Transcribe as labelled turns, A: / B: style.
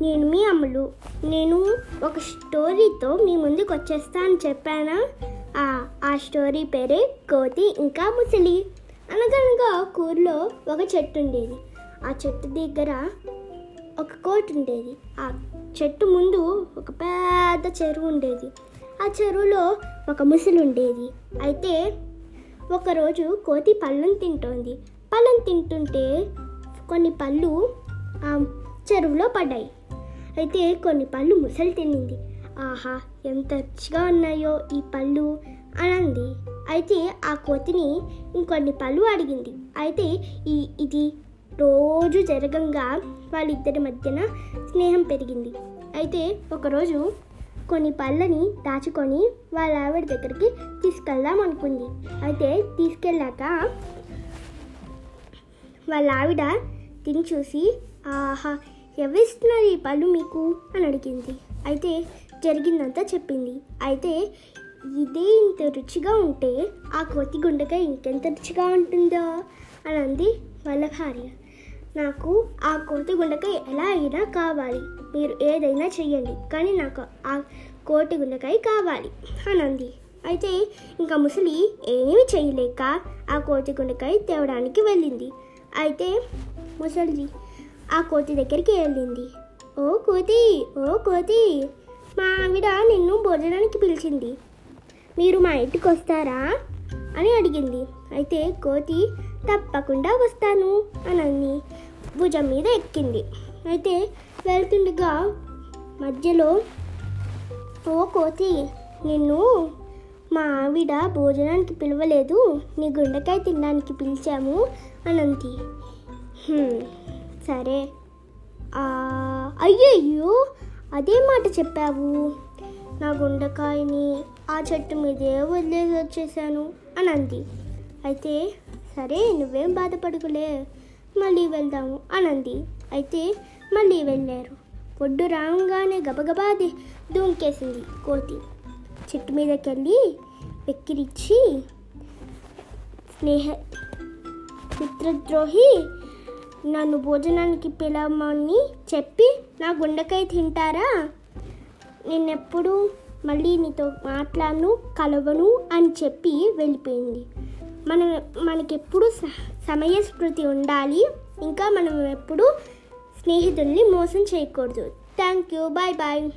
A: నేను మీ అమ్ములు నేను ఒక స్టోరీతో మీ ముందుకు వచ్చేస్తా అని చెప్పానా? ఆ, ఆ స్టోరీ పేరే కోతి ఇంకా ముసలి. అనగనగా కూరలో ఒక చెట్టు ఉండేది. ఆ చెట్టు దగ్గర ఒక కోటి ఉండేది. ఆ చెట్టు ముందు ఒక పెద్ద చెరువు ఉండేది. ఆ చెరువులో ఒక ముసలి ఉండేది. అయితే ఒకరోజు కోతి పళ్ళం తింటోంది. పళ్ళం తింటుంటే కొన్ని పళ్ళు చెరువులో పడ్డాయి. అయితే కొన్ని పళ్ళు ముసలి తినింది. ఆహా ఎంత రుచిగా ఉన్నాయో ఈ పళ్ళు అనంది. అయితే ఆ కోతిని ఇంకొన్ని పళ్ళు అడిగింది. అయితే ఈ ఇది రోజు జరగంగా వాళ్ళిద్దరి మధ్యన స్నేహం పెరిగింది. అయితే ఒకరోజు కొన్ని పళ్ళని దాచుకొని వాళ్ళ ఆవిడ దగ్గరికి తీసుకెళ్దాం అనుకుంది. అయితే తీసుకెళ్ళాక వాళ్ళ ఆవిడ తిని చూసి ఆహా ఎవరిస్తున్నారు ఈ పళ్ళు మీకు? అని అడిగింది. అయితే జరిగిందంతా చెప్పింది. అయితే ఇదే ఇంత రుచిగా ఉంటే ఆ కోతి గుండెకాయ ఇంకెంత రుచిగా ఉంటుందో? అని అంది వాళ్ళ భార్య. నాకు ఆ కోతి గుండెకాయ ఎలా అయినా కావాలి. మీరు ఏదైనా చెయ్యండి. కానీ నాకు ఆ కోటి గుండెకాయ కావాలి. అని అంది. అయితే ఇంకా ముసలి ఏమీ చేయలేక ఆ కోతి గుండెకాయ తేవడానికి వెళ్ళింది. అయితే ముసలి ఆ కోతి దగ్గరికి వెళ్ళింది. ఓ కోతి ఓ కోతి మా ఆవిడ నిన్ను భోజనానికి పిలిచింది. మీరు మా ఇంటికి వస్తారా? అని అడిగింది. అయితే కోతి తప్పకుండా వస్తాను అని అంది భుజం మీద ఎక్కింది. అయితే వెళ్తుండగా మధ్యలో ఓ కోతి నిన్ను మా ఆవిడ భోజనానికి పిలవలేదు నీ గుండెకాయ తినడానికి పిలిచాము అనంతి సరే. అయ్యయ్యో అదే మాట చెప్పావు. నా గుండకాయని ఆ చెట్టు మీదే వదిలేసి వచ్చేసాను అని అంది. అయితే సరే నువ్వేం బాధపడుకులే. మళ్ళీ వెళ్దాము అని అంది. అయితే మళ్ళీ వెళ్ళారు. ఒడ్డు రాగానే గబగబాది దూంకేసింది కోతి. చెట్టు మీదకి వెళ్ళి వెక్కిరిచ్చి స్నేహ మిత్రద్రోహి నన్ను భోజనానికి పిలవమని చెప్పి నా గుండెకాయ తింటారా? నేనెప్పుడు మళ్ళీ నీతో మాట్లాడను కలవను అని చెప్పి వెళ్ళిపోయింది. మనం మనకెప్పుడు స- సమయస్ఫృతి ఉండాలి. ఇంకా మనం ఎప్పుడు స్నేహితుల్ని మోసం చేయకూడదు. Thank you bye bye